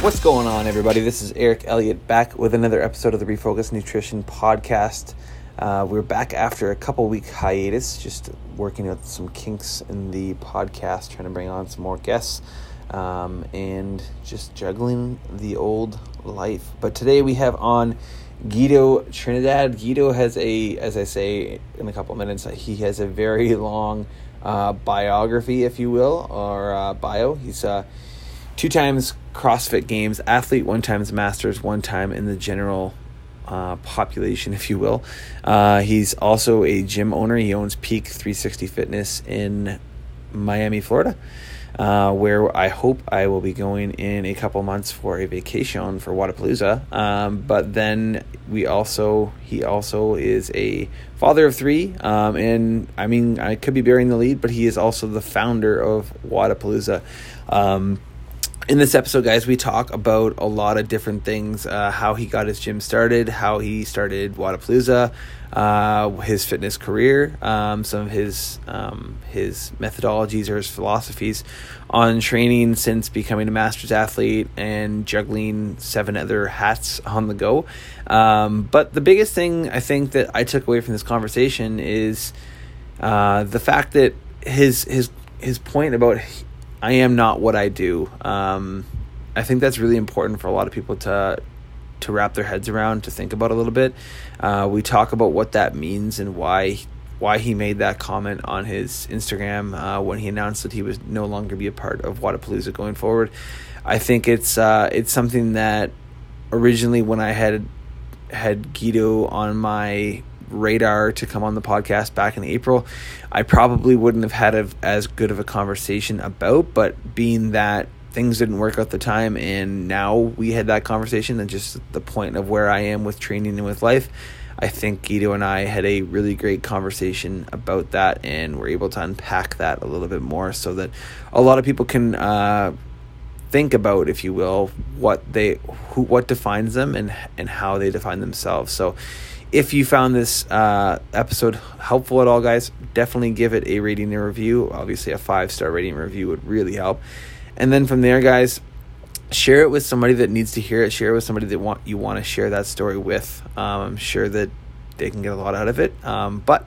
What's going on, everybody? This is Eric Elliott back with another episode of the Refocus Nutrition Podcast. Uh, we're back after a couple week hiatus, just working out some kinks in the podcast, trying to bring on some more guests, um, and just juggling the old life. But today we have on Guido Trinidad. Guido has a, as I say in a couple minutes, he has a very long uh, biography, if you will, or uh, bio. He's uh, two times CrossFit Games athlete, one times Masters, one time in the general uh, population, if you will. Uh, he's also a gym owner. He owns Peak 360 Fitness in Miami, Florida, uh, where I hope I will be going in a couple months for a vacation for Wodapalooza. Um, but then we also, he also is a father of three. Um, and I mean, I could be bearing the lead, but he is also the founder of Wodapalooza. Um, in this episode, guys, we talk about a lot of different things uh, how he got his gym started, how he started Wodapalooza, uh, his fitness career, um, some of his um, his methodologies or his philosophies on training since becoming a master's athlete and juggling seven other hats on the go. Um, but the biggest thing I think that I took away from this conversation is uh, the fact that his his his point about I am not what I do. Um, I think that's really important for a lot of people to to wrap their heads around to think about a little bit. Uh, we talk about what that means and why why he made that comment on his Instagram uh, when he announced that he was no longer be a part of Wodapalooza going forward. I think it's uh, it's something that originally when I had had Guido on my radar to come on the podcast back in April, I probably wouldn't have had a, as good of a conversation about. But being that things didn't work out the time, and now we had that conversation, and just the point of where I am with training and with life, I think Guido and I had a really great conversation about that, and we're able to unpack that a little bit more so that a lot of people can. Uh, think about if you will what they who what defines them and and how they define themselves so if you found this uh, episode helpful at all, guys, definitely give it a rating and review. Obviously, a five star rating review would really help. And then from there, guys, share it with somebody that needs to hear it. Share it with somebody that want you want to share that story with. Um, I'm sure that they can get a lot out of it. Um, but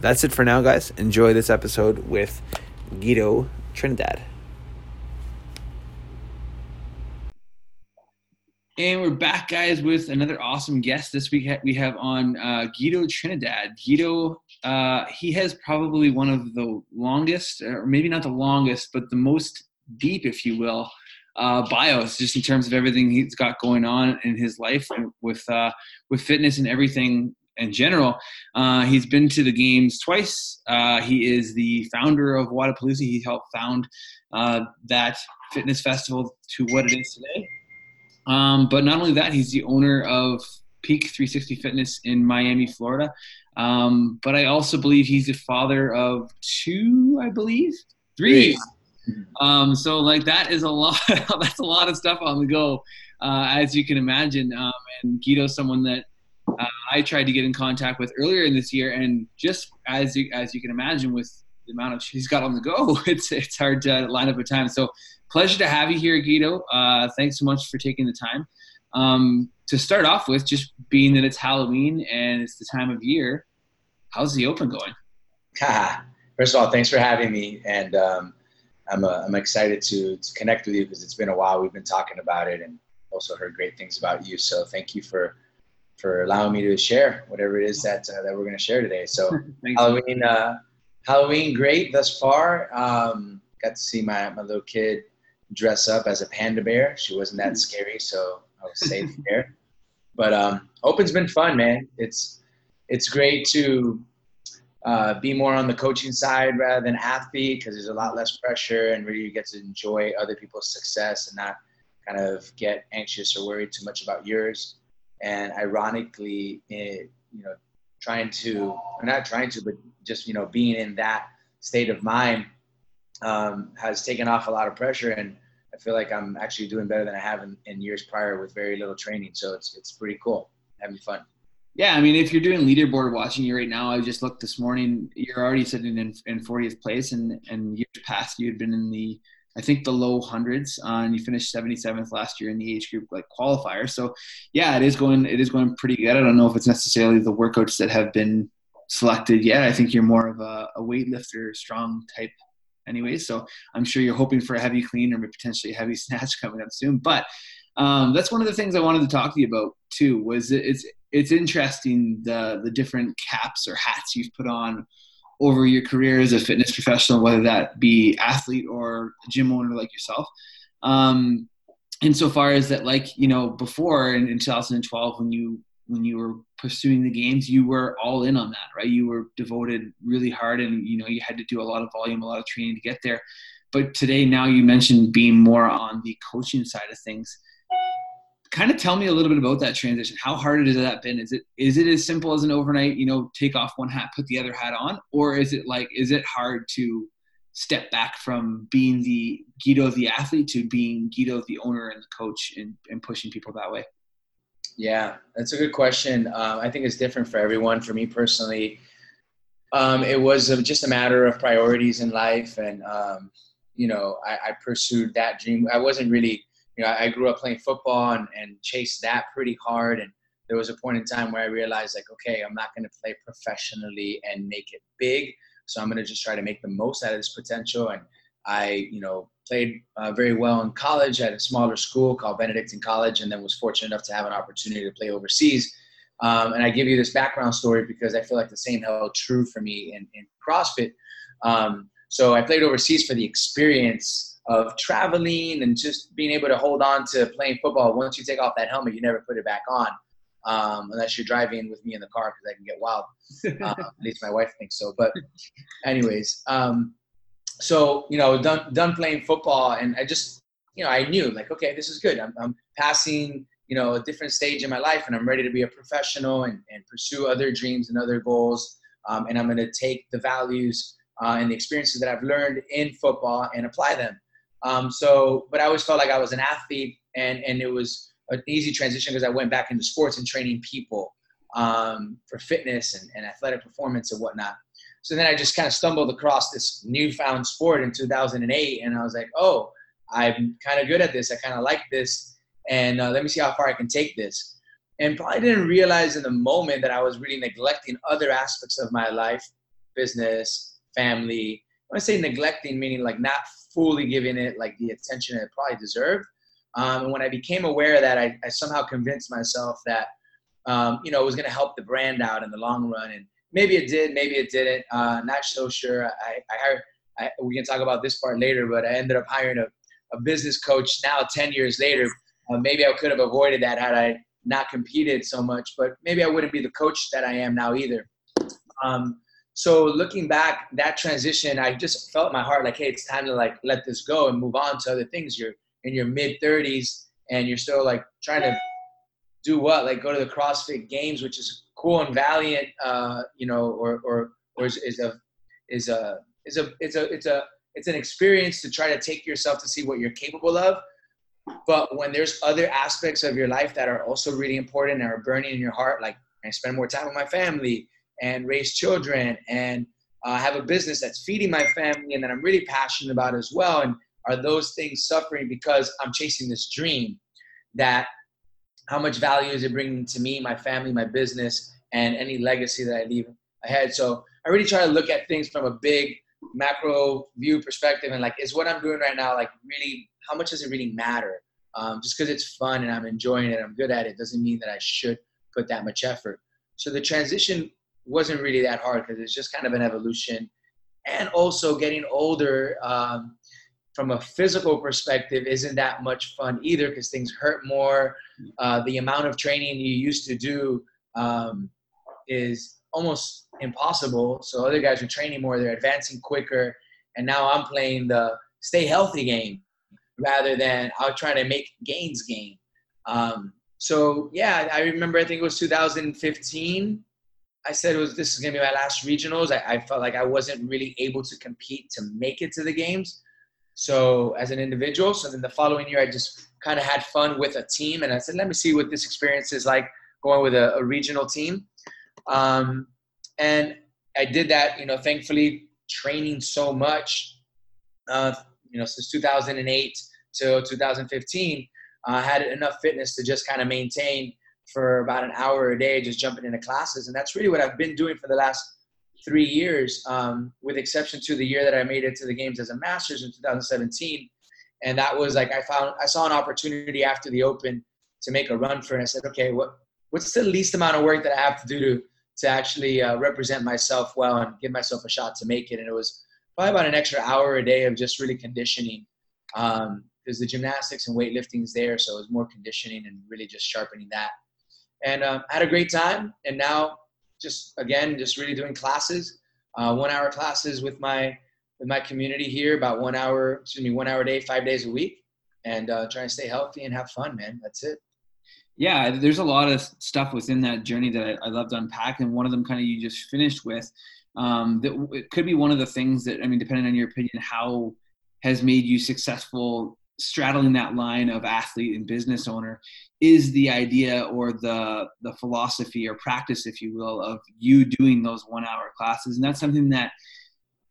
that's it for now, guys. Enjoy this episode with Guido Trinidad. And we're back, guys, with another awesome guest. This week we have on uh, Guido Trinidad. Guido, uh, he has probably one of the longest, or maybe not the longest, but the most deep, if you will, uh, bios, just in terms of everything he's got going on in his life with uh, with fitness and everything in general. Uh, he's been to the games twice. Uh, he is the founder of Wodapalooza. He helped found that fitness festival to what it is today um, but not only that, he's the owner of Peak 360 Fitness in Miami, Florida. Um, but I also believe he's the father of two, I believe, three. Um, so like that is a lot. that's a lot of stuff on the go, uh, as you can imagine. Um, and Guido's someone that uh, I tried to get in contact with earlier in this year, and just as you, as you can imagine, with the amount of he's got on the go, it's it's hard to line up a time. So pleasure to have you here, Guido. Uh, thanks so much for taking the time. Um, to start off with, just being that it's Halloween and it's the time of year, how's the open going? First of all, thanks for having me, and um, I'm uh, I'm excited to to connect with you because it's been a while. We've been talking about it, and also heard great things about you. So thank you for for allowing me to share whatever it is that uh, that we're going to share today. So Halloween, uh, Halloween, great thus far. Um, got to see my my little kid dress up as a panda bear. She wasn't that hmm. scary, so I was safe there. But um, Open's been fun, man. It's it's great to uh, be more on the coaching side rather than athlete because there's a lot less pressure and really you get to enjoy other people's success and not kind of get anxious or worried too much about yours. And ironically, it, you know, trying to, not trying to, but just you know, being in that state of mind um, has taken off a lot of pressure and I feel like I'm actually doing better than I have in, in, years prior with very little training. So it's it's pretty cool, having fun. Yeah, I mean, if you're doing leaderboard watching you right now, I just looked this morning. You're already sitting in, in 40th place, and and years past you had been in the I think the low hundreds, uh, and you finished 77th last year in the age group like qualifier. So yeah, it is going it is going pretty good. I don't know if it's necessarily the workouts that have been selected yet. I think you're more of a, a weightlifter, strong type anyway. So I'm sure you're hoping for a heavy clean or potentially a heavy snatch coming up soon. But um, that's one of the things I wanted to talk to you about too. Was it's it's interesting the the different caps or hats you've put on over your career as a fitness professional, whether that be athlete or gym owner like yourself. Um, insofar as that, like you know, before in, in 2012, when you when you were pursuing the games, you were all in on that, right? You were devoted really hard, and you know you had to do a lot of volume, a lot of training to get there. But today, now you mentioned being more on the coaching side of things kind of tell me a little bit about that transition. How hard has that been? Is it is it as simple as an overnight, you know, take off one hat, put the other hat on, or is it like is it hard to step back from being the Guido the athlete to being Guido the owner and the coach and, and pushing people that way? Yeah, that's a good question. Um, I think it's different for everyone. For me personally, um, it was just a matter of priorities in life, and um, you know, I, I pursued that dream. I wasn't really you know, I grew up playing football and, and chased that pretty hard. And there was a point in time where I realized, like, okay, I'm not going to play professionally and make it big. So I'm going to just try to make the most out of this potential. And I, you know, played uh, very well in college at a smaller school called Benedictine College, and then was fortunate enough to have an opportunity to play overseas. Um, and I give you this background story because I feel like the same held true for me in, in CrossFit. Um, so I played overseas for the experience of traveling and just being able to hold on to playing football. Once you take off that helmet, you never put it back on, um, unless you're driving with me in the car because I can get wild. Uh, at least my wife thinks so. But, anyways, um, so you know, done done playing football, and I just you know I knew like okay, this is good. I'm, I'm passing you know a different stage in my life, and I'm ready to be a professional and, and pursue other dreams and other goals. Um, and I'm going to take the values uh, and the experiences that I've learned in football and apply them. Um, so, but I always felt like I was an athlete, and and it was an easy transition because I went back into sports and training people um, for fitness and, and athletic performance and whatnot. So then I just kind of stumbled across this newfound sport in 2008, and I was like, oh, I'm kind of good at this. I kind of like this, and uh, let me see how far I can take this. And probably didn't realize in the moment that I was really neglecting other aspects of my life, business, family. When I say neglecting, meaning like not fully giving it like the attention it probably deserved. Um, and when I became aware of that, I, I somehow convinced myself that, um, you know, it was going to help the brand out in the long run. And maybe it did, maybe it didn't. Uh, not so sure. I, I hired, I, we can talk about this part later, but I ended up hiring a, a business coach now 10 years later. Uh, maybe I could have avoided that had I not competed so much, but maybe I wouldn't be the coach that I am now either. Um, so looking back, that transition, I just felt my heart like, hey, it's time to like let this go and move on to other things. You're in your mid 30s and you're still like trying to do what? Like go to the CrossFit Games, which is cool and valiant, uh, you know, or or or is, is a is a is a it's a it's a it's an experience to try to take yourself to see what you're capable of. But when there's other aspects of your life that are also really important and are burning in your heart, like I spend more time with my family and raise children and uh, have a business that's feeding my family and that I'm really passionate about as well. And are those things suffering because I'm chasing this dream that how much value is it bringing to me, my family, my business, and any legacy that I leave ahead? So I really try to look at things from a big macro view perspective and like, is what I'm doing right now like really, how much does it really matter? Um, just because it's fun and I'm enjoying it, I'm good at it, doesn't mean that I should put that much effort. So the transition wasn't really that hard because it's just kind of an evolution. And also getting older um, from a physical perspective isn't that much fun either because things hurt more. Uh, the amount of training you used to do um, is almost impossible. So other guys are training more, they're advancing quicker. And now I'm playing the stay healthy game rather than I'm trying to make gains game. Um, so yeah, I remember I think it was 2015 I said it was this is gonna be my last regionals. I, I, felt like I wasn't really able to compete to make it to the games. So as an individual, so then the following year I just kind of had fun with a team, and I said, let me see what this experience is like going with a, a regional team. Um, and I did that, you know, thankfully training so much, uh, you know, since 2008 to 2015, uh, had enough fitness to just kind of maintain for about an hour a day, just jumping into classes. And that's really what I've been doing for the last three years, um, with exception to the year that I made it to the games as a master's in 2017. And that was like, I found, I saw an opportunity after the open to make a run for it. I said, okay, what, what's the least amount of work that I have to do to, to actually uh, represent myself well and give myself a shot to make it? And it was probably about an extra hour a day of just really conditioning. Um, because the gymnastics and weightlifting is there, so it was more conditioning and really just sharpening that. And um, I had a great time, and now just again, just really doing classes, uh, one hour classes with my with my community here, about one hour, excuse me, one hour a day, five days a week, and uh, trying to stay healthy and have fun, man. That's it. Yeah, there's a lot of stuff within that journey that I, I love to unpack, and one of them kind of you just finished with. Um, that it could be one of the things that I mean, depending on your opinion, how has made you successful straddling that line of athlete and business owner is the idea or the the philosophy or practice if you will of you doing those one hour classes. And that's something that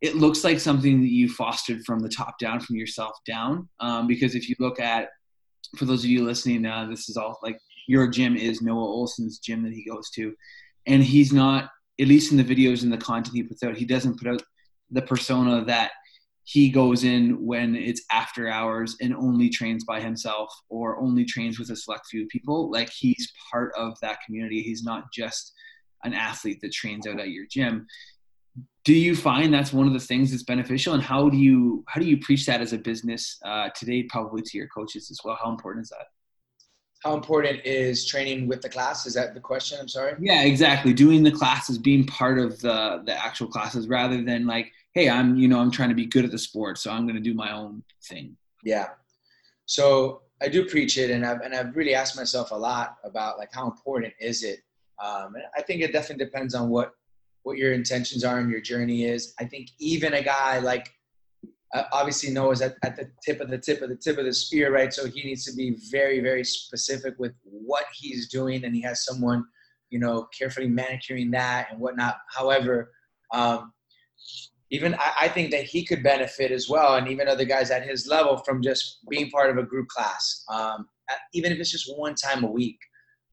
it looks like something that you fostered from the top down from yourself down. Um, because if you look at for those of you listening uh, this is all like your gym is noah Ohlsen's gym that he goes to. And he's not at least in the videos and the content he puts out he doesn't put out the persona that he goes in when it's after hours and only trains by himself or only trains with a select few people. Like he's part of that community. He's not just an athlete that trains out at your gym. Do you find that's one of the things that's beneficial? And how do you how do you preach that as a business uh, today probably to your coaches as well? How important is that how important is training with the class is that the question i'm sorry yeah exactly doing the classes being part of the the actual classes rather than like hey, I'm you know I'm trying to be good at the sport, so I'm going to do my own thing. Yeah. So I do preach it, and I've and I've really asked myself a lot about like how important is it. Um, and I think it definitely depends on what what your intentions are and your journey is. I think even a guy like uh, obviously Noah's at, at the tip of the tip of the tip of the spear, right? So he needs to be very, very specific with what he's doing, and he has someone, you know, carefully manicuring that and whatnot. However, um, even I, I, think that he could benefit as well, and even other guys at his level from just being part of a group class, um, even if it's just one time a week.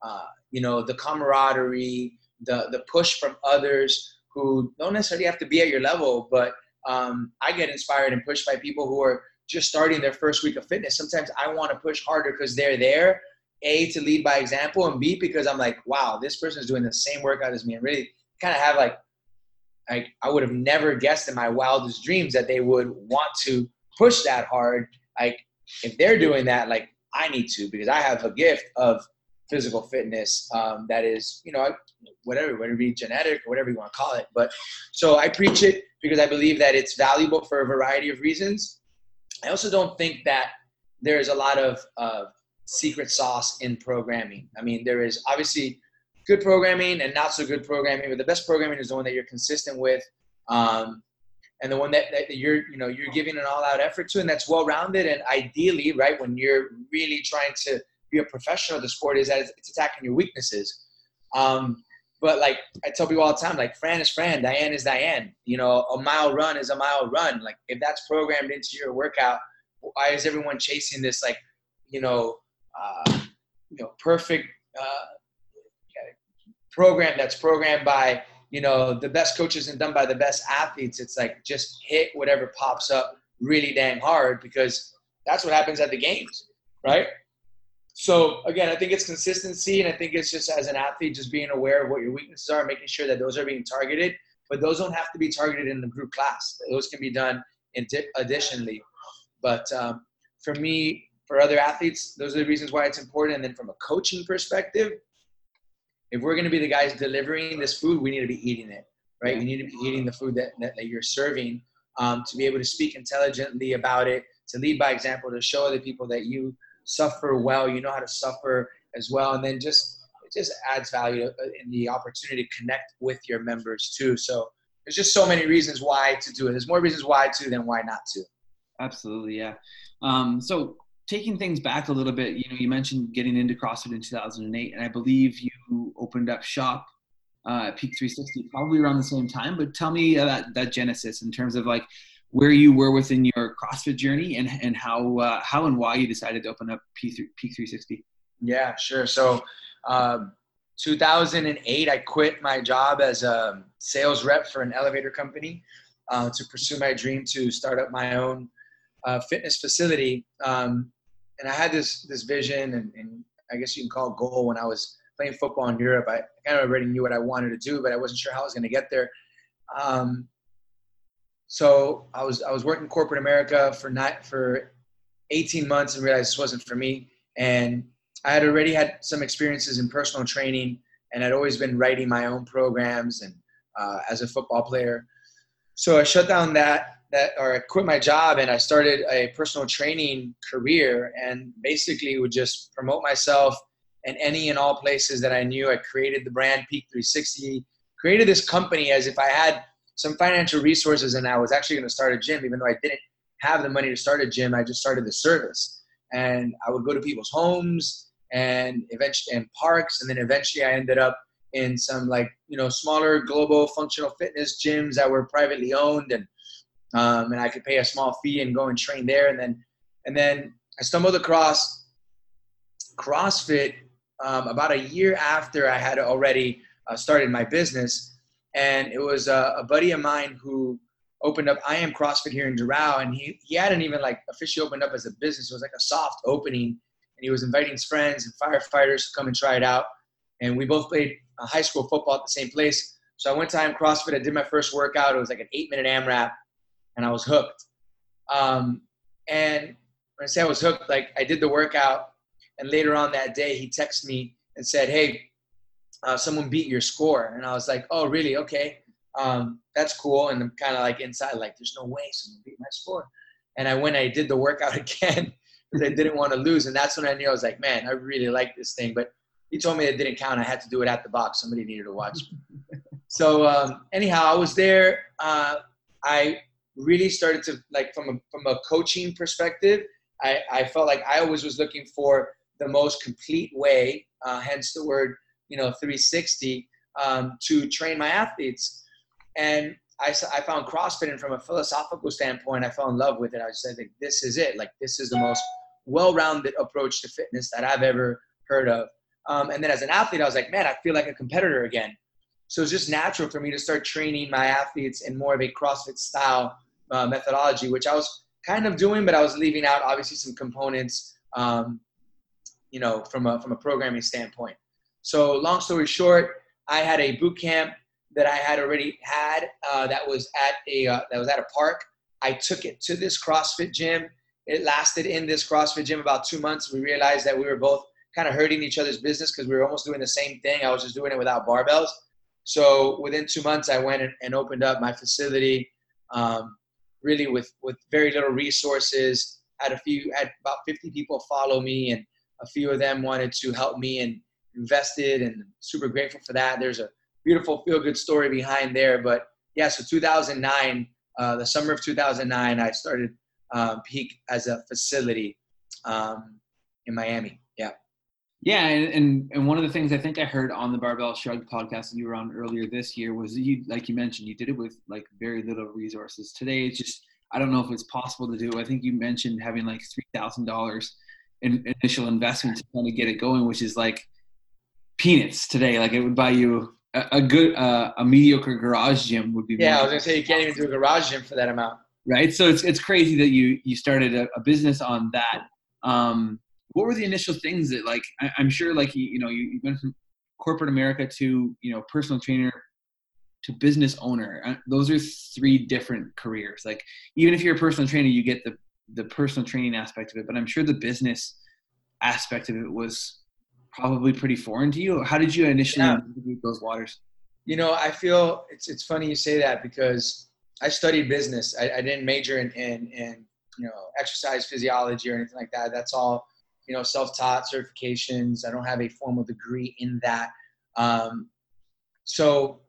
Uh, you know, the camaraderie, the the push from others who don't necessarily have to be at your level, but um, I get inspired and pushed by people who are just starting their first week of fitness. Sometimes I want to push harder because they're there. A to lead by example, and B because I'm like, wow, this person is doing the same workout as me, and really kind of have like like, I would have never guessed in my wildest dreams that they would want to push that hard. Like if they're doing that, like I need to because I have a gift of physical fitness um, that is, you know, whatever, it be genetic or whatever you want to call it. But so I preach it because I believe that it's valuable for a variety of reasons. I also don't think that there's a lot of uh, secret sauce in programming. I mean, there is obviously good programming and not so good programming. But the best programming is the one that you're consistent with, um, and the one that, that you're you know you're giving an all-out effort to, and that's well-rounded. And ideally, right when you're really trying to be a professional of the sport, is that it's attacking your weaknesses. Um, but like I tell people all the time, like Fran is Fran, Diane is Diane. You know, a mile run is a mile run. Like if that's programmed into your workout, why is everyone chasing this like, you know, uh, you know, perfect uh, program that's programmed by you know the best coaches and done by the best athletes it's like just hit whatever pops up really dang hard because that's what happens at the games right so again i think it's consistency and i think it's just as an athlete just being aware of what your weaknesses are making sure that those are being targeted but those don't have to be targeted in the group class. Those can be done in additionally. But um, for me for other athletes those are the reasons why it's important. And then from a coaching perspective if we're going to be the guys delivering this food, we need to be eating it, right? We need to be eating the food that, that, that you're serving um, to be able to speak intelligently about it, to lead by example, to show other people that you suffer well, you know how to suffer as well. And then just, it just adds value uh, in the opportunity to connect with your members too. So there's just so many reasons why to do it. There's more reasons why to than why not to. Absolutely. Yeah. Um, so taking things back a little bit, you know, you mentioned getting into CrossFit in 2008, and I believe you opened up shop uh, Peak 360 probably around the same time. But tell me that that genesis in terms of like where you were within your CrossFit journey and and how uh, how and why you decided to open up P3, Peak 360. Yeah, sure. So, um, 2008, I quit my job as a sales rep for an elevator company uh, to pursue my dream to start up my own uh, fitness facility. Um, and I had this this vision, and, and, I guess you can call it goal when I was playing football in Europe. I kind of already knew what I wanted to do, but I wasn't sure how I was going to get there. Um, so I was I was working corporate America for not for 18 months and realized this wasn't for me. And I had already had some experiences in personal training, and I'd always been writing my own programs and uh, as a football player. So I shut down that that or I quit my job and I started a personal training career and basically would just promote myself in any and all places that I knew. I created the brand Peak 360, created this company as if I had some financial resources and I was actually going to start a gym, even though I didn't have the money to start a gym. I just started the service, and I would go to people's homes and eventually in parks, and then eventually I ended up in some like you know smaller global functional fitness gyms that were privately owned, and um, and I could pay a small fee and go and train there, and then and then I stumbled across CrossFit um, about a year after I had already uh, started my business and it was a, a, buddy of mine who opened up I am CrossFit here in Doral, and he he hadn't even like officially opened up as a business. It was like a soft opening, and he was inviting his friends and firefighters to come and try it out. And we both played high school football at the same place. So I went to I am CrossFit. I did my first workout. It was like an eight minute AMRAP, and I was hooked. Um, and when I say I was hooked, like I did the workout, and later on that day he texted me and said, "Hey, uh, someone beat your score. And I was like, oh, really? Okay. Um, that's cool. And I'm kind of like inside, like, there's no way someone beat my score. And I went, I did the workout again because I didn't want to lose. And that's when I knew I was like, man, I really like this thing. But he told me it didn't count. I had to do it at the box. Somebody needed to watch. so um, anyhow, I was there. Uh, I really started to like from a, from a coaching perspective. I, I felt like I always was looking for the most complete way, uh, hence the word you know 360 um, to train my athletes and I, I found CrossFit and from a philosophical standpoint, I fell in love with it. I said, like, this is it. Like, this is the most well-rounded approach to fitness that I've ever heard of. Um, and then as an athlete, I was like, man, I feel like a competitor again. So it's just natural for me to start training my athletes in more of a CrossFit style uh, methodology, which I was kind of doing, but I was leaving out obviously some components, um, you know, from a, from a programming standpoint. So long story short, I had a boot camp that I had already had uh, that was at a uh, that was at a park. I took it to this CrossFit gym. It lasted in this CrossFit gym about two months. We realized that we were both kind of hurting each other's business because we were almost doing the same thing. I was just doing it without barbells. So within two months, I went and, opened up my facility, um, really with with very little resources. Had a few, had about 50 people follow me, and a few of them wanted to help me and invested and super grateful for that. There's a beautiful feel good story behind there. But yeah, so 2009, uh, the summer of 2009, I started um, Peak as a facility um, in Miami. Yeah. Yeah, and, and and one of the things I think I heard on the Barbell Shrugged podcast that you were on earlier this year was you, like you mentioned, you did it with like very little resources. Today, it's just I don't know if it's possible to do. I think you mentioned having like three thousand dollars in initial investment to kind of get it going, which is like peanuts today. Like it would buy you a, a good, uh, a mediocre garage gym would be. Yeah, I was gonna say you can't even do a garage gym for that amount. Right. So it's it's crazy that you you started a, a business on that. Um, what were the initial things that like I, am sure like you, you know you, you went from corporate America to you know personal trainer to business owner. Uh, those are three different careers. Like even if you're a personal trainer, you get the the personal training aspect of it, but I'm sure the business aspect of it was probably pretty foreign to you. How did you initially yeah. navigate those waters? You know, I feel it's it's funny you say that because I studied business. I, I didn't major in, in, in you know exercise physiology or anything like that. That's all you know self-taught certifications. I don't have a formal degree in that. Um, so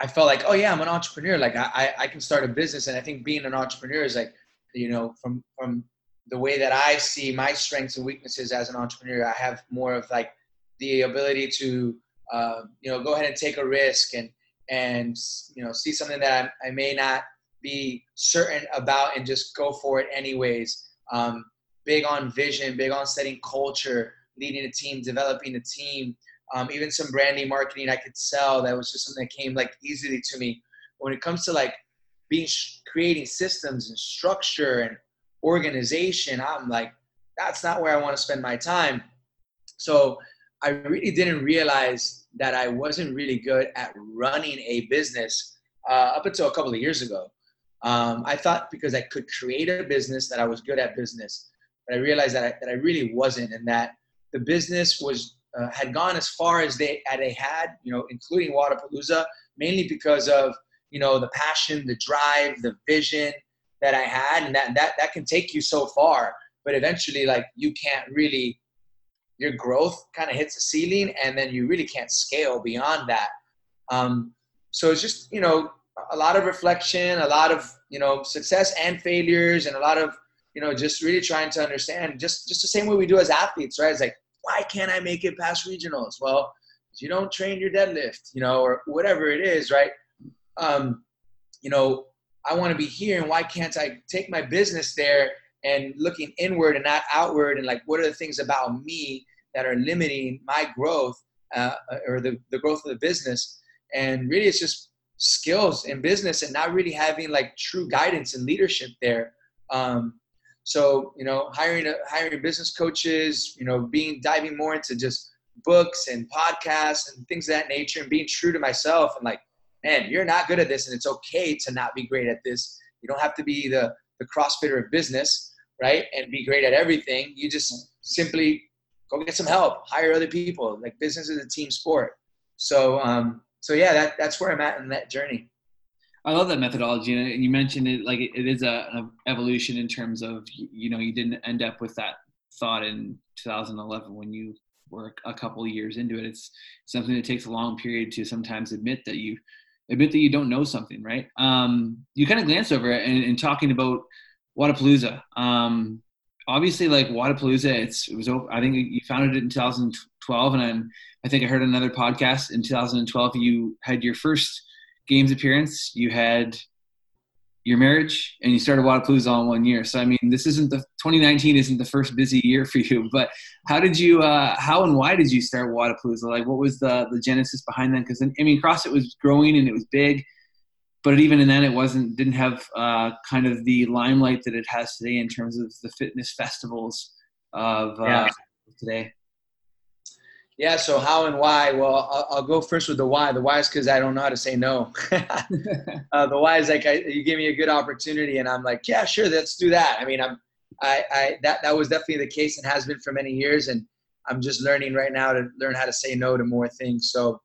I felt like, oh yeah, I'm an entrepreneur. Like I, I can start a business, and I think being an entrepreneur is like, you know, from from the way that I see my strengths and weaknesses as an entrepreneur, I have more of like the ability to, uh, you know, go ahead and take a risk and, and, you know, see something that I, I may not be certain about and just go for it anyways. Um, big on vision, big on setting culture, leading a team, developing a team. Um, even some branding, marketing I could sell. That was just something that came like easily to me. When it comes to like being creating systems and structure and organization, I'm like, that's not where I want to spend my time. So I really didn't realize that I wasn't really good at running a business uh, up until a couple of years ago. Um, I thought because I could create a business that I was good at business, but I realized that I, that I really wasn't, and that the business was uh, had gone as far as they as they had, you know, including Wodapalooza, mainly because of you know the passion, the drive, the vision that I had, and that that that can take you so far, but eventually, like you can't really your growth kind of hits a ceiling and then you really can't scale beyond that. Um, so it's just you know a lot of reflection a lot of you know success and failures and a lot of you know just really trying to understand just just the same way we do as athletes right? It's like why can't i make it past regionals? Well you don't train your deadlift you know or whatever it is right? Um, you know i want to be here and why can't i take my business there and looking inward and not outward and like what are the things about me that are limiting my growth uh, or the, the growth of the business. And really, it's just skills in business and not really having like true guidance and leadership there. Um, so you know, hiring a, hiring business coaches, you know, being diving more into just books and podcasts and things of that nature, and being true to myself and like, man, you're not good at this, and it's okay to not be great at this. You don't have to be the the CrossFitter of business, right? And be great at everything. You just simply go get some help, hire other people. Like business is a team sport. So, um, so yeah, that, that's where I'm at in that journey. I love that methodology, and you mentioned it like it is a, an evolution in terms of you know you didn't end up with that thought in 2011 when you were a couple years into it. It's something that takes a long period to sometimes admit that you admit that you don't know something, right? Um, you kind of glance over it and, and talking about Wodapalooza. Um, obviously like Wodapalooza, it's it was I think you founded it in 2012, and I think I heard another podcast in 2012. You had your first games appearance, you had your marriage, and you started Wodapalooza all in one year. So I mean, this isn't the 2019 isn't the first busy year for you. But how did you? Uh, how and why did you start Wodapalooza? Like, what was the the genesis behind that? Because I mean, CrossFit was growing and it was big but even in then it wasn't didn't have uh, kind of the limelight that it has today in terms of the fitness festivals of uh, yeah. today yeah so how and why? Well I'll, I'll, go first with the why. The why is because i don't know how to say no. Uh, the why is like I, you give me a good opportunity and i'm like yeah sure let's do that. I mean i'm I, I that that was definitely the case and has been for many years and i'm just learning right now to learn how to say no to more things. So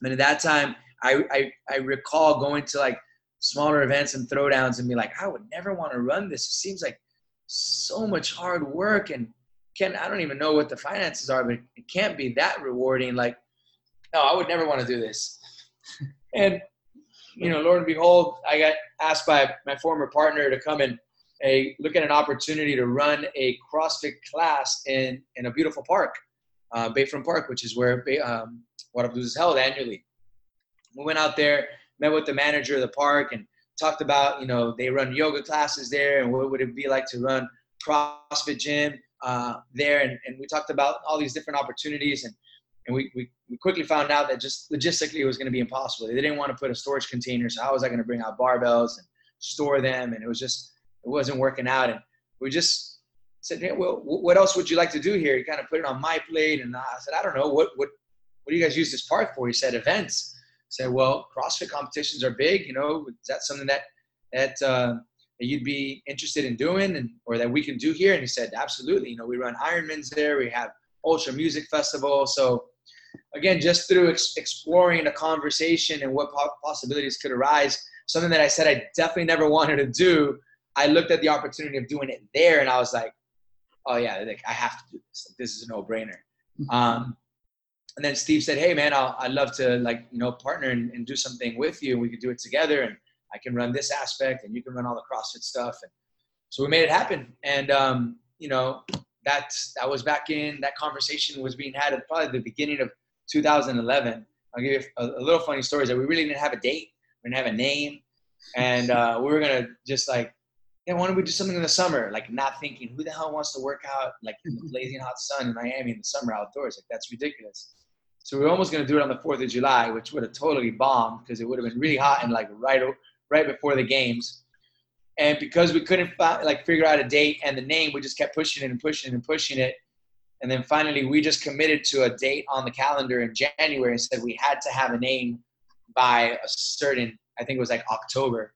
but at that time I, I, I recall going to like smaller events and throwdowns and be like, I would never want to run this. It seems like so much hard work and can I don't even know what the finances are, but it can't be that rewarding. Like, no, I would never want to do this. and you know, Lord and behold, I got asked by my former partner to come and a look at an opportunity to run a CrossFit class in in a beautiful park, uh, Bayfront Park, which is where um, Wodapalooza is held annually we went out there, met with the manager of the park, and talked about you know they run yoga classes there, and what would it be like to run CrossFit gym uh, there, and, and we talked about all these different opportunities, and and we, we, we quickly found out that just logistically it was going to be impossible. They didn't want to put a storage container, so how was I going to bring out barbells and store them? And it was just it wasn't working out, and we just said, hey, well, what else would you like to do here? He kind of put it on my plate, and I said, I don't know, what what what do you guys use this park for? He said, events Said, well, CrossFit competitions are big. You know, is that something that that, uh, that you'd be interested in doing, and or that we can do here? And he said, absolutely. You know, we run Ironmans there. We have Ultra Music Festival. So again, just through ex- exploring a conversation and what po- possibilities could arise, something that I said I definitely never wanted to do. I looked at the opportunity of doing it there, and I was like, oh yeah, like I have to do this. Like, this is a no brainer. Mm-hmm. Um, and then Steve said, "Hey, man, i would love to like you know partner and, and, do something with you, and we could do it together, and I can run this aspect, and you can run all the CrossFit stuff." And so we made it happen, and um, you know that that was back in that conversation was being had at probably the beginning of 2011. I'll give you a, a little funny story: is that we really didn't have a date, we didn't have a name. and uh, we were gonna just like, yeah, why don't we do something in the summer? Like not thinking, who the hell wants to work out like in the blazing hot sun in Miami in the summer outdoors? Like that's ridiculous. So we were almost gonna do it on the Fourth of July, which would have totally bombed because it would have been really hot and like right right before the games. And because we couldn't like figure out a date and the name, we just kept pushing it and pushing it and pushing it. And then finally, we just committed to a date on the calendar in January and said we had to have a name by a certain, I think it was like October.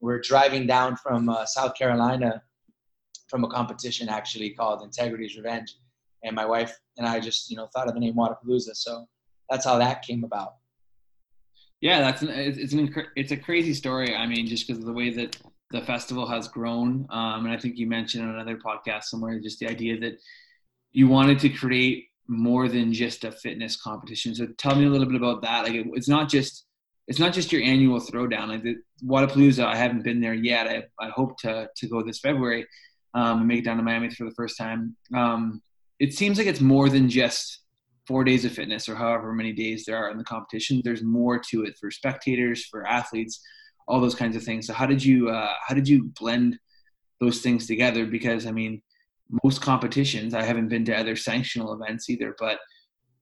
We're driving down from uh, South Carolina from a competition actually called Integrity's Revenge. And my wife and I just, you know, thought of the name Wodapalooza. So that's how that came about. Yeah, that's an, it's an it's a crazy story. I mean, just because of the way that the festival has grown, um, and I think you mentioned on another podcast somewhere just the idea that you wanted to create more than just a fitness competition. So tell me a little bit about that. Like, it, it's not just it's not just your annual throwdown. Like the Wodapalooza, I haven't been there yet. I, I hope to to go this February um, and make it down to Miami for the first time. Um, it seems like it's more than just four days of fitness or however many days there are in the competition. There's more to it for spectators, for athletes, all those kinds of things. So how did you uh, how did you blend those things together? Because I mean, most competitions, I haven't been to other sanctional events either, but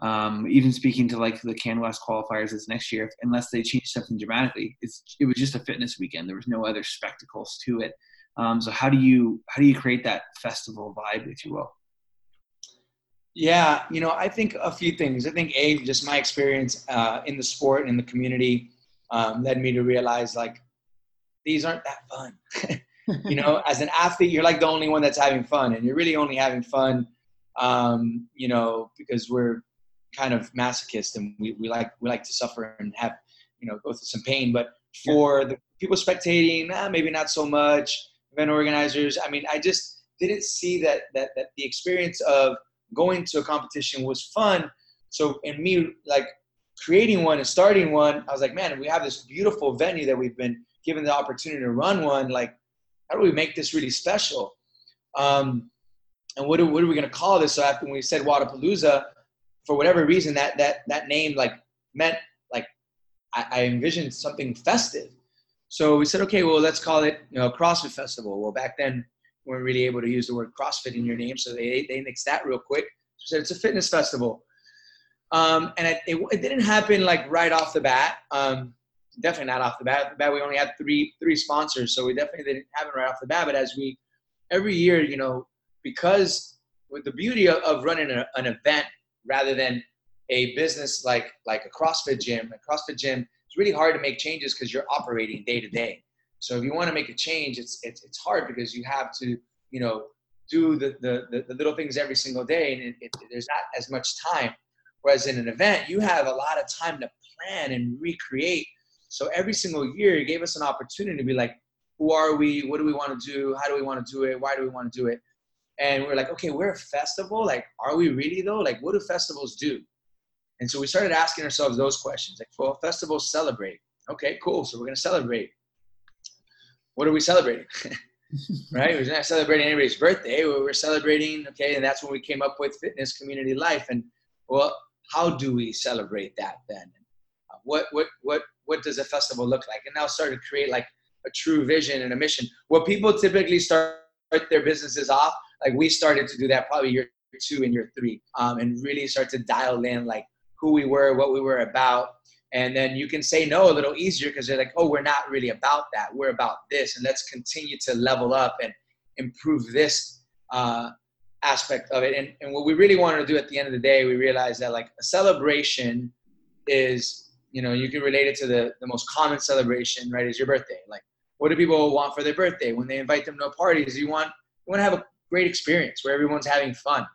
um, even speaking to like the CanWest qualifiers this next year, unless they change something dramatically, it's it was just a fitness weekend. There was no other spectacles to it. Um, so how do you how do you create that festival vibe, if you will? Yeah, you know, I think a few things. I think a just my experience uh, in the sport and in the community um, led me to realize like these aren't that fun. you know, as an athlete, you're like the only one that's having fun, and you're really only having fun, um, you know, because we're kind of masochist and we, we like we like to suffer and have you know go through some pain. But for the people spectating, eh, maybe not so much. Event organizers, I mean, I just didn't see that that that the experience of going to a competition was fun. So, and me like creating one and starting one, I was like, man, we have this beautiful venue that we've been given the opportunity to run one. Like, how do we make this really special? Um, and what are, what are we going to call this? So after we said Wodapalooza, for whatever reason, that that that name like meant like I, I envisioned something festive. So we said, okay, well, let's call it you know CrossFit Festival. Well, back then weren't really able to use the word CrossFit in your name, so they they nixed that real quick. So said it's a fitness festival, um, and it, it, it, didn't happen like right off the bat. Um, definitely not off the bat. Off the bat, we only had three three sponsors, so we definitely didn't have it right off the bat. But as we every year, you know, because with the beauty of, of running a, an event rather than a business like like a CrossFit gym, a CrossFit gym, it's really hard to make changes because you're operating day to day. So if you want to make a change, it's it's it's hard because you have to you know do the the, the little things every single day, and it, it, there's not as much time. Whereas in an event, you have a lot of time to plan and recreate. So every single year, it gave us an opportunity to be like, who are we? What do we want to do? How do we want to do it? Why do we want to do it? And we're like, okay, we're a festival. Like, are we really though? Like, what do festivals do? And so we started asking ourselves those questions. Like, well, festivals celebrate. Okay, cool. So we're to celebrate what are we celebrating? right? We're not celebrating anybody's birthday. We're celebrating, okay, and that's when we came up with fitness community life. And well, how do we celebrate that then? Uh, what what what what does a festival look like? And now start to create like a true vision and a mission. What people typically start their businesses off, like we started to do that probably year two and year three, um, and really start to dial in like who we were, what we were about, and then you can say no a little easier because they're like oh we're not really about that. We're about this and let's continue to level up and improve this uh, aspect of it. And, and what we really wanted to do at the end of the day we realized that like a celebration is you know you can relate it to the, the most common celebration right is your birthday. Like what do people want for their birthday? When they invite them to a party is you want you want to have a great experience where everyone's having fun.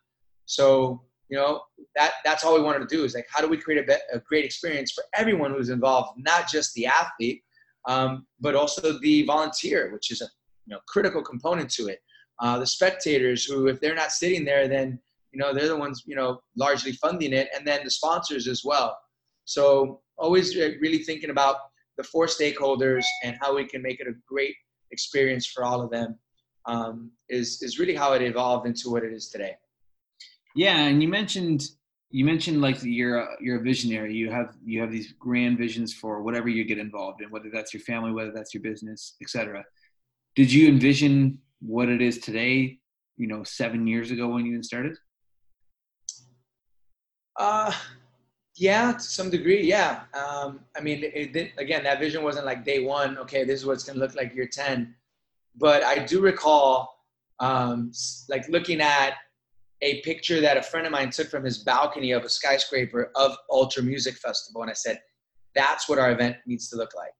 So you know that that's all we wanted to do is like how do we create a, be- a great experience for everyone who's involved not just the athlete um, but also the volunteer which is a you know critical component to it. Uh, the spectators who if they're not sitting there then you know they're the ones you know largely funding it and then the sponsors as well. So always really thinking about the four stakeholders and how we can make it a great experience for all of them um, is is really how it evolved into what it is today yeah, and you mentioned you mentioned like you're a, you're a visionary. You have you have these grand visions for whatever you get involved in, whether that's your family, whether that's your business, etc. Did you envision what it is today? You know, seven years ago when you started. Uh, yeah, to some degree, yeah. Um, I mean, it, again, that vision wasn't like day one. Okay, this is what it's gonna look like year ten. But I do recall, um, like looking at a picture that a friend of mine took from his balcony of a skyscraper of Ultra Music Festival, and I said, "That's what our event needs to look like."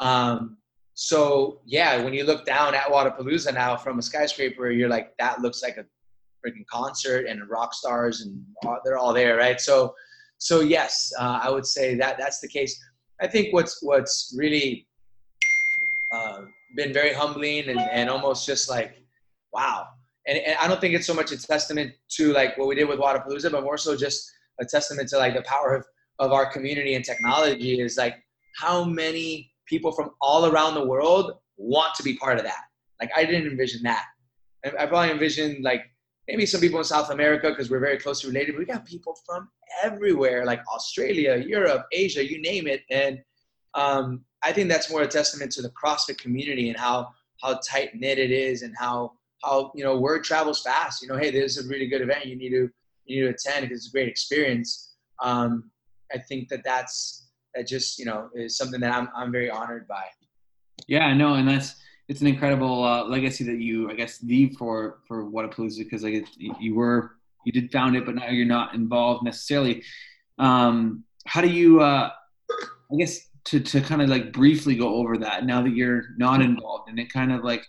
Um, so yeah, when you look down at Wodapalooza now from a skyscraper, you're like, "That looks like a freaking concert and rock stars, and all, they're all there, right?" So, so yes, uh, I would say that that's the case. I think what's what's really uh, been very humbling and, and almost just like, wow, and, and I don't think it's so much a testament to like what we did with Wodapalooza, but more so just a testament to like the power of, of our community and technology is like how many people from all around the world want to be part of that. Like I didn't envision that. I, I probably envisioned like maybe some people in South America because we're very closely related. But we got people from everywhere, like Australia, Europe, Asia, you name it. And um, I think that's more a testament to the CrossFit community and how how tight knit it is and how how you know word travels fast. You know, hey, this is a really good event. You need to you need to attend because it's a great experience. Um, I think that that's that just you know is something that I'm I'm very honored by. Yeah, I know, and that's it's an incredible uh, legacy that you I guess leave for for Wodapalooza because like you were you did found it, but now you're not involved necessarily. Um, how do you uh, I guess to to kind of like briefly go over that now that you're not involved and it kind of like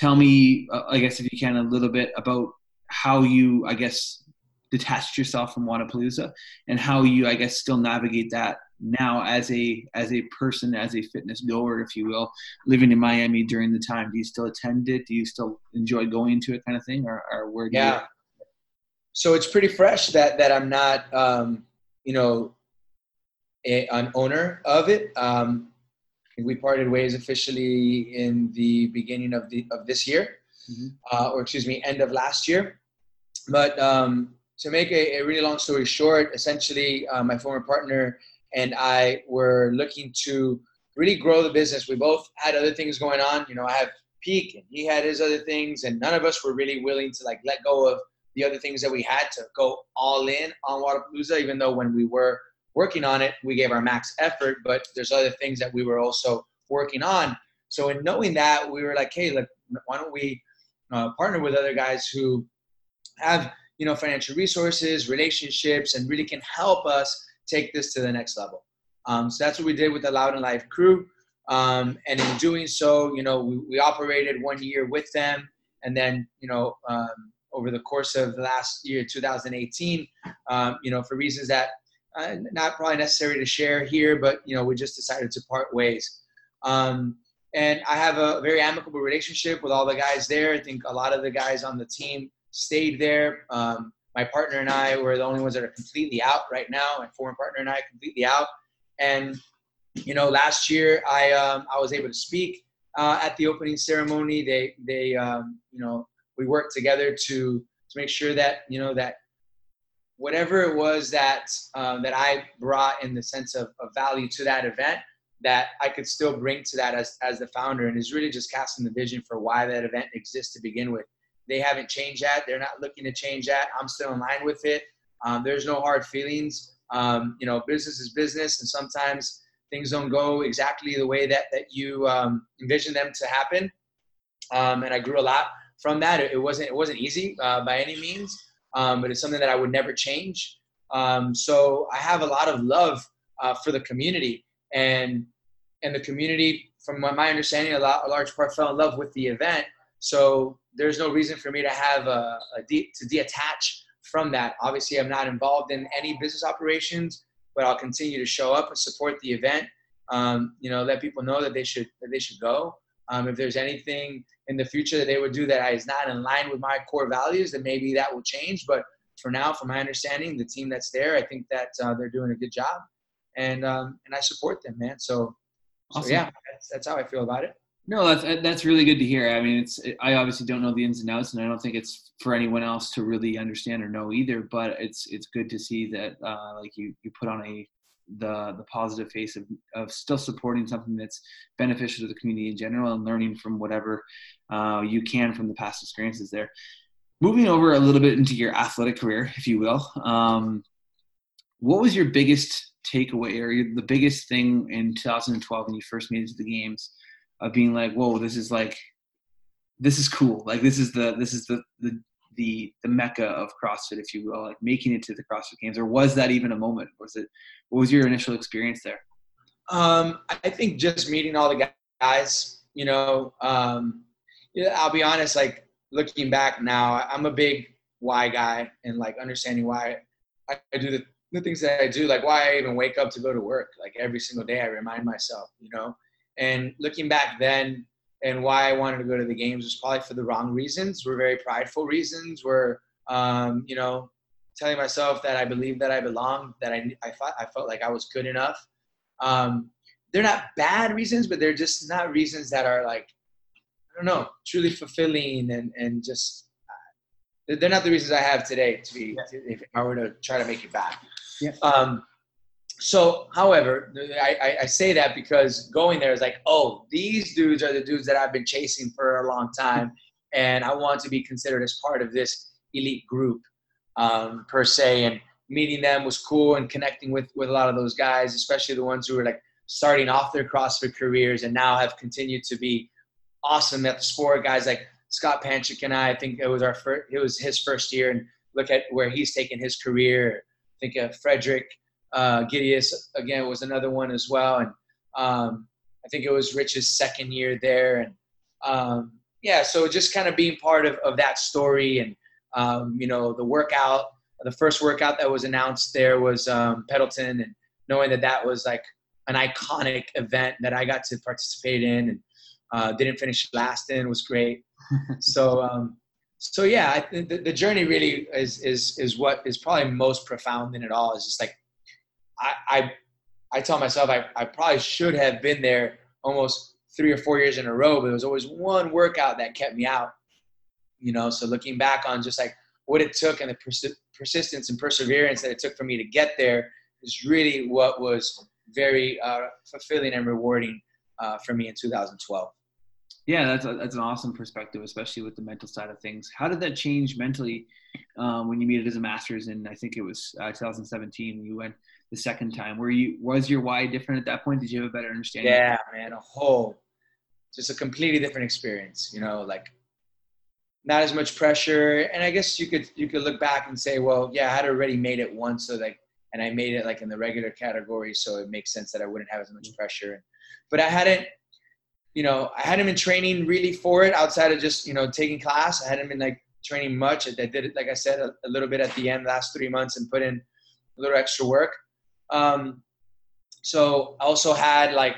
tell me, uh, I guess, if you can, a little bit about how you, I guess, detached yourself from Wodapalooza and how you, I guess, still navigate that now as a as a person, as a fitness goer, if you will, living in Miami during the time. Do you still attend it? Do you still enjoy going to it, kind of thing, or, or where? Yeah. You... So it's pretty fresh that that I'm not, um, you know, a, an owner of it. Um, we parted ways officially in the beginning of the of this year, mm-hmm. uh, or excuse me, end of last year. But um, to make a, a, really long story short, essentially, uh, my former partner and I were looking to really grow the business. We both had other things going on. You know, I have peak and he had his other things, and none of us were really willing to like let go of the other things that we had to go all in on Wodapalooza, even though when we were working on it, we gave our max effort, but there's other things that we were also working on. So in knowing that, we were like, hey, look, why don't we uh, partner with other guys who have you know financial resources, relationships, and really can help us take this to the next level. Um, so that's what we did with the Loud and Live crew. Um, and in doing so, you know, we, we, operated one year with them, and then you know, um, over the course of the last year, 2018, um, you know, for reasons that uh, not probably necessary to share here, but you know, we just decided to part ways. Um, and I have a very amicable relationship with all the guys there. I think a lot of the guys on the team stayed there. Um, my partner and I were the only ones that are completely out right now. My former partner and I completely out. And you know, last year I um, I was able to speak uh, at the opening ceremony. They they um, you know we worked together to to make sure that you know that whatever it was that um, that I brought in the sense of, of, value to that event, that I could still bring to that as as the founder, and is really just casting the vision for why that event exists to begin with. They haven't changed that; they're not looking to change that. I'm still in line with it. Um, there's no hard feelings. Um, you know, business is business, and sometimes things don't go exactly the way that that you um, envision them to happen. Um, and I grew a lot from that. It, it wasn't it wasn't easy uh, by any means um, but it's something that I would never change. Um, so I have a lot of love uh, for the community, and and the community, from my understanding, a, lot, a large part fell in love with the event. So there's no reason for me to have a, a de- to detach from that. Obviously, I'm not involved in any business operations, but I'll continue to show up and support the event. Um, you know, let people know that they should that they should go. Um, if there's anything in the future that they would do that is not in line with my core values, then maybe that will change. But for now, from my understanding, the team that's there, I think that uh, they're doing a good job, and um, and I support them, man. So, awesome. so yeah, that's, that's how I feel about it. No, that's that's really good to hear. I mean, it's I obviously don't know the ins and outs, and I don't think it's for anyone else to really understand or know either. But it's it's good to see that uh, like you you put on a the the positive face of of still supporting something that's beneficial to the community in general and learning from whatever uh, you can from the past experiences there. Moving over a little bit into your athletic career, if you will, um, what was your biggest takeaway or the biggest thing in 2012 when you first made it to the games? of being like, whoa, this is like, this is cool. Like this is the this is the the the the mecca of CrossFit, if you will, like making it to the CrossFit Games, or was that even a moment? Was it? What was your initial experience there? Um, I think just meeting all the guys. You know, um, I'll be honest. Like looking back now, I'm a big why guy, and like understanding why I, I do the, the things that I do, like why I even wake up to go to work. Like every single day, I remind myself. You know, and looking back then and why I wanted to go to the games was probably for the wrong reasons. Were very prideful reasons. Were um, you know telling myself that I believed that I belonged, that I I thought I felt like I was good enough. Um, they're not bad reasons, but they're just not reasons that are like I don't know truly fulfilling and and just they're not the reasons I have today to be yeah. if I were to try to make it back. Yeah. Um, so, however, I, I, say that because going there is like, oh, these dudes are the dudes that I've been chasing for a long time, and I want to be considered as part of this elite group um, per se. And meeting them was cool, and connecting with with a lot of those guys, especially the ones who were like starting off their CrossFit careers and now have continued to be awesome at the sport. Guys like Scott Panchik and I, I think it was our first, it was his first year, and look at where he's taken his career. Think of Frederick uh, Aegidius again was another one as well, and um, I think it was Rich's second year there, and um, yeah, so just kind of being part of, of that story, and um, you know the workout, the first workout that was announced there was um, Pendleton, and knowing that that was like an iconic event that I got to participate in, and uh, didn't finish last in was great. so um, so yeah, I, the, the journey really is is is what is probably most profound in it all. Is just like I, I, I tell myself I, I probably should have been there almost three or four years in a row, but there was always one workout that kept me out. You know, so looking back on just like what it took and the pers- persistence and perseverance that it took for me to get there is really what was very uh, fulfilling and rewarding uh, for me in 2012. Yeah, that's a, that's an awesome perspective, especially with the mental side of things. How did that change mentally um, when you made it as a master's? And I think it was uh, 2017 when you went the second time? Were you was your why different at that point? Did you have a better understanding? Yeah, man, a whole just a completely different experience. You know, like not as much pressure, and I guess you could you could look back and say, well, yeah, I had already made it once, so like, and I made it like in the regular category, so it makes sense that I wouldn't have as much pressure. But I hadn't, you know, I hadn't been training really for it outside of just you know taking class. I hadn't been like training much. I did it, like I said, a, a little bit at the end, last three months, and put in a little extra work. Um, so I also had like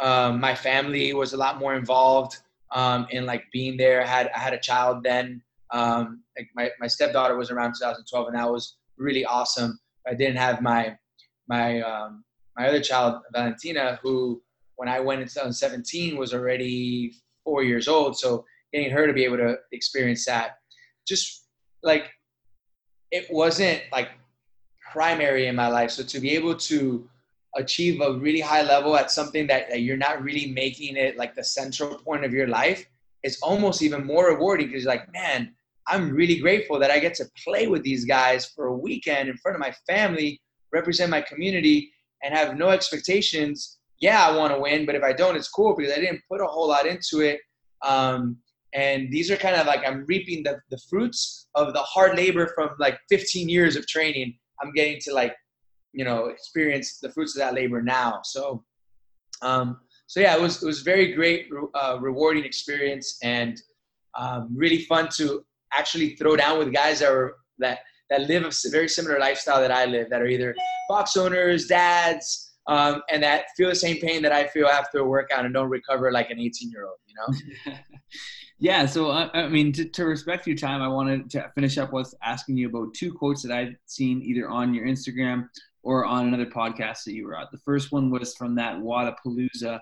um, my family was a lot more involved um, in like being there. I had I had a child then. Um, like my my stepdaughter was around 2012, and that was really awesome. I didn't have my my um, my other child Valentina, who when I went in 2017 was already four years old. So getting her to be able to experience that, just like it wasn't like primary in my life. So to be able to achieve a really high level at something that, that you're not really making it like the central point of your life is almost even more rewarding because you're like, man, I'm really grateful that I get to play with these guys for a weekend in front of my family, represent my community, and have no expectations. Yeah, I want to win, but if I don't, it's cool because I didn't put a whole lot into it. Um, and these are kind of like I'm reaping the, the fruits of the hard labor from like 15 years of training I'm getting to like, you know, experience the fruits of that labor now. So, um, so yeah, it was it was very great, uh, rewarding experience, and um, really fun to actually throw down with guys that are that that live a very similar lifestyle that I live, that are either box owners, dads, um, and that feel the same pain that I feel after a workout and don't recover like an 18 year old, you know? Yeah, so I, I mean, to, to, respect your time, I wanted to finish up with asking you about two quotes that I've seen either on your Instagram or on another podcast that you were at. The first one was from that Wodapalooza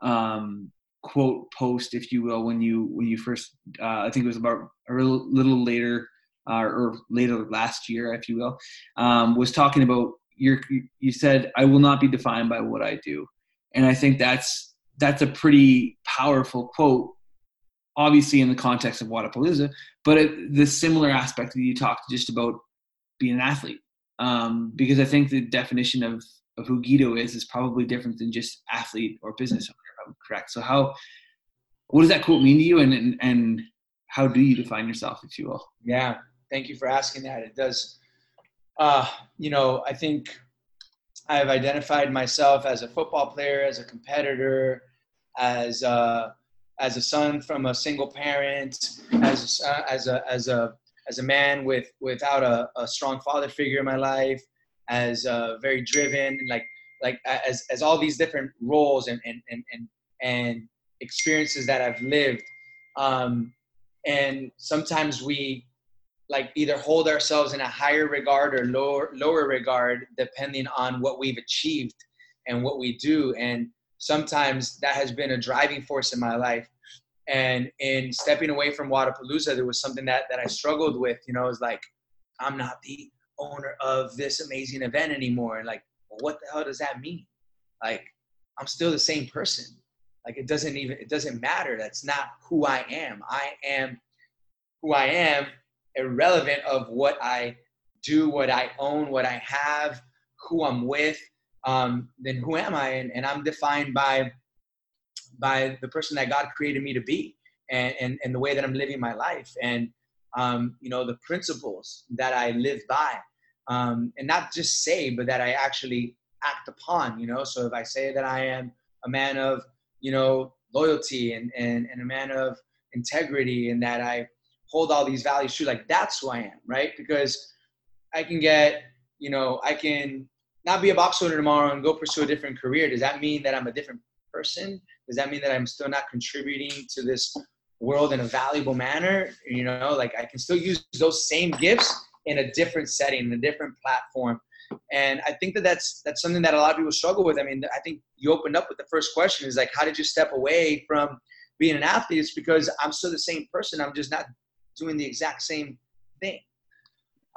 um, quote post, if you will, when you when you first uh, I think it was about a little, little later uh, or later last year, if you will, um, was talking about your you said I will not be defined by what I do, and I think that's that's a pretty powerful quote. Obviously, in the context of Wodapalooza, but it, the similar aspect that you talked just about being an athlete, um, because I think the definition of of who Guido is is probably different than just athlete or business owner. If I'm correct. So how what does that quote mean to you, and and, and how do you define yourself, if you will? Yeah, thank you for asking that. It does. Uh, you know, I think I've identified myself as a football player, as a competitor, as a, as a son from a single parent, as a, as a as a as a man with without a, a strong father figure in my life, as uh, very driven, like like as as all these different roles and and and and, and experiences that I've lived. Um, and sometimes we like either hold ourselves in a higher regard or lower lower regard depending on what we've achieved and what we do and sometimes that has been a driving force in my life. And in stepping away from Wodapalooza there was something that that I struggled with you know it was like I'm not the owner of this amazing event anymore. And like well, what the hell does that mean? Like I'm still the same person. Like it doesn't even it doesn't matter. That's not who I am. I am who I am irrelevant of what I do, what I own, what I have, who I'm with, um, then who am I? And, and I'm defined by by the person that God created me to be and, and, and the way that I'm living my life and um, you know the principles that I live by. Um, and not just say but that I actually act upon you know? So if I say that I am a man of you know loyalty and, and, and a man of integrity and that I hold all these values true like that's who i am right? Because i can get you know i can not be a box owner tomorrow and go pursue a different career does that mean that i'm a different person? Does that mean that i'm still not contributing to this world in a valuable manner? You know like i can still use those same gifts in a different setting in a different platform. And i think that that's that's something that a lot of people struggle with. I mean i think you opened up with the first question is like how did you step away from being an athlete? It's because i'm still the same person. I'm just not doing the exact same thing.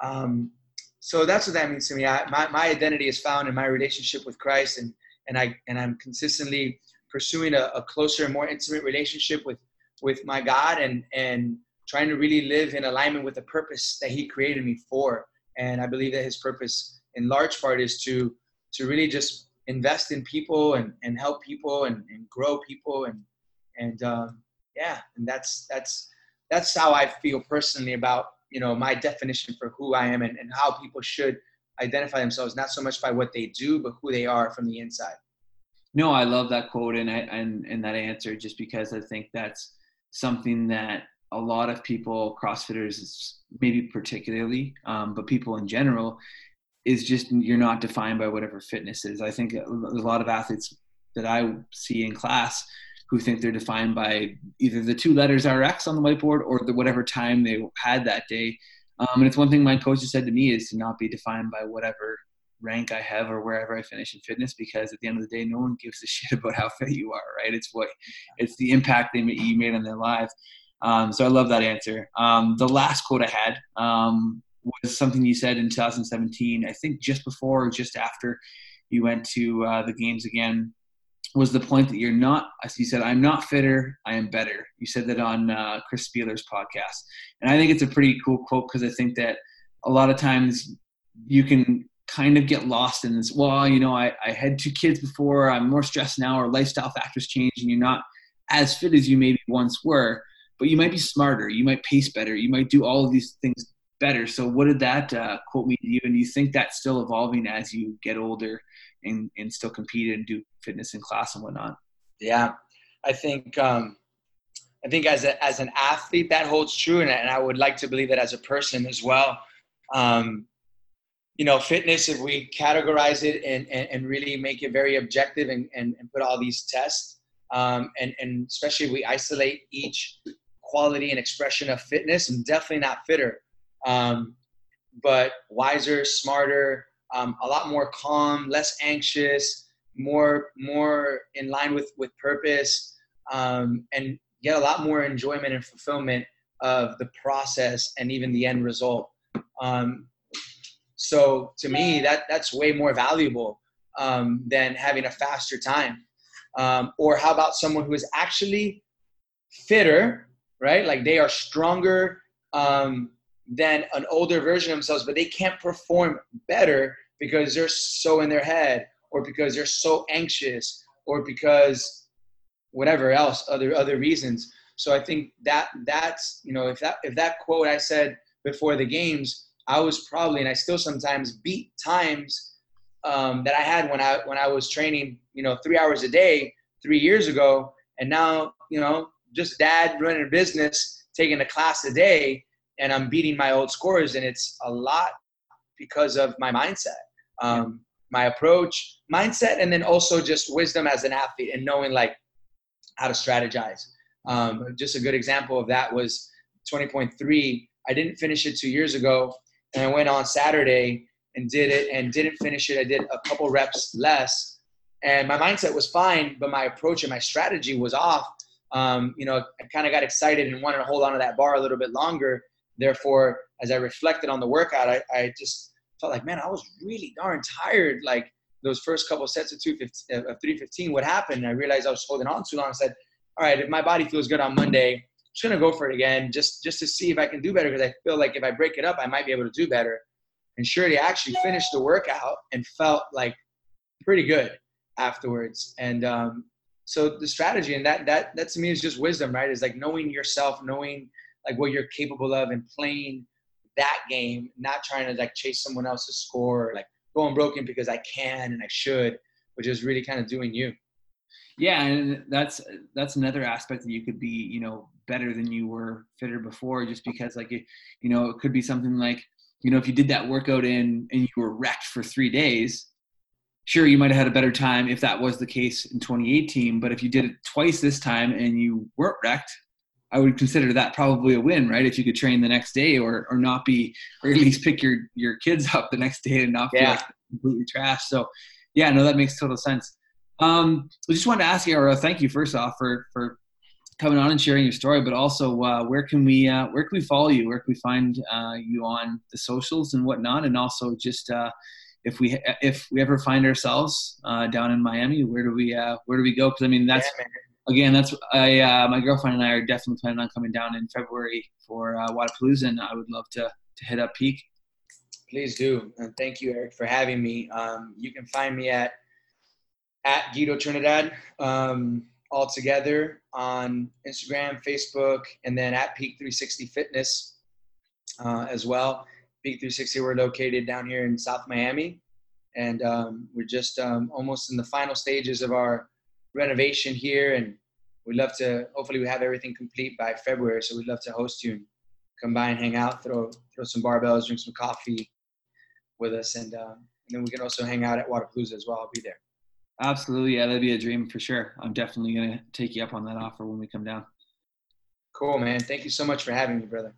Um, so that's what that means to me. I, my, my identity is found in my relationship with Christ, and and I and I'm consistently pursuing a, a closer and more intimate relationship with with my God, and and trying to really live in alignment with the purpose that He created me for. And I believe that His purpose, in large part, is to to really just invest in people and, and help people and, and grow people and and um, yeah, and that's that's that's how I feel personally about you know my definition for who I am and, and how people should identify themselves, not so much by what they do, but who they are from the inside. No, I love that quote and and and that answer just because I think that's something that a lot of people, CrossFitters, maybe particularly, um, but people in general, is just you're not defined by whatever fitness is. I think a lot of athletes that I see in class who think they're defined by either the two letters RX on the whiteboard or the whatever time they had that day. Um, and it's one thing my coach has said to me is to not be defined by whatever rank I have or wherever I finish in fitness because at the end of the day, no one gives a shit about how fit you are, right? It's what it's the impact they you made on their lives. Um, so I love that answer. Um, the last quote I had um, was something you said in 2017. I think just before or just after you went to uh, the games again was the point that you're not, as you said, I'm not fitter, I am better. You said that on uh, Chris Spealler's podcast. And I think it's a pretty cool quote because I think that a lot of times you can kind of get lost in this, well, you know, I, I had two kids before, I'm more stressed now, or lifestyle factors change, and you're not as fit as you maybe once were, but you might be smarter, you might pace better, you might do all of these things better. So, what did that uh, quote mean to you? And do you think that's still evolving as you get older and, and still compete and do fitness in class and whatnot. Yeah, I think um, I think as a, as an athlete that holds true, and, and I would like to believe that as a person as well. Um, you know, fitness, if we categorize it and, and, and really make it very objective and, and, and put all these tests, um, and, and especially if we isolate each quality and expression of fitness, I'm definitely not fitter, um, but wiser, smarter, um, a lot more calm, less anxious, more more in line with with purpose, um, and get a lot more enjoyment and fulfillment of the process and even the end result. Um, so to me, that that's way more valuable um, than having a faster time. Um, or how about someone who is actually fitter, right? Like they are stronger um, than an older version of themselves, but they can't perform better because they're so in their head, or because they're so anxious, or because whatever else, other other reasons. So I think that that's you know if that if that quote I said before the games, I was probably and I still sometimes beat times um, that I had when I when I was training you know three hours a day three years ago, and now you know just dad running a business, taking a class a day, and I'm beating my old scores, and it's a lot because of my mindset, um, my approach, mindset, and then also just wisdom as an athlete and knowing like how to strategize. Um, just a good example of that was 20.3. I didn't finish it two years ago, and I went on Saturday and did it and didn't finish it. I did a couple reps less, and my mindset was fine, but my approach and my strategy was off. Um, you know, I kind of got excited and wanted to hold on to that bar a little bit longer. Therefore, as I reflected on the workout, I, I just felt like, man, I was really darn tired. Like those first couple sets of two of 315, what happened? I realized I was holding on too long. I said, all right, if my body feels good on Monday, I'm just gonna go for it again, just just to see if I can do better. Because I feel like if I break it up, I might be able to do better. And surely, I actually finished the workout and felt like pretty good afterwards. And um, so the strategy and that that that to me is just wisdom, right? Is like knowing yourself, knowing like what you're capable of, and playing that game, not trying to like chase someone else's score, or, like going broken because I can and I should, which is really kind of doing you. Yeah, and that's that's another aspect that you could be, you know, better than you were fitter before, just because like it, you know, it could be something like, you know, if you did that workout in and you were wrecked for three days, sure you might have had a better time if that was the case in 2018. But if you did it twice this time and you weren't wrecked, I would consider that probably a win, right? If you could train the next day or or not be, or at least pick your your kids up the next day and not yeah. like completely trashed. So, yeah, no, that makes total sense. Um, I just wanted to ask you, or thank you first off for for coming on and sharing your story, but also uh, where can we uh, where can we follow you? Where can we find uh, you on the socials and whatnot? And also just uh, if we if we ever find ourselves uh, down in Miami, where do we uh, where do we go? Because I mean that's. Yeah, again, that's I. my girlfriend and I are definitely planning on coming down in February for uh, Wodapalooza, and I would love to to hit up Peak. Please do, and thank you, Eric, for having me. Um, you can find me at at Guido Trinidad um, all together on Instagram, Facebook, and then at Peak 360 Fitness uh, as well. Peak 360, we're located down here in South Miami, and um, we're just um, almost in the final stages of our renovation here, and we'd love to. Hopefully, we have everything complete by February, so we'd love to host you and come by and hang out, throw throw some barbells, drink some coffee with us, and, uh, and then we can also hang out at Wodapalooza as well. I'll be there. Absolutely, yeah, that'd be a dream for sure. I'm definitely gonna take you up on that offer when we come down. Cool, man. Thank you so much for having me, brother.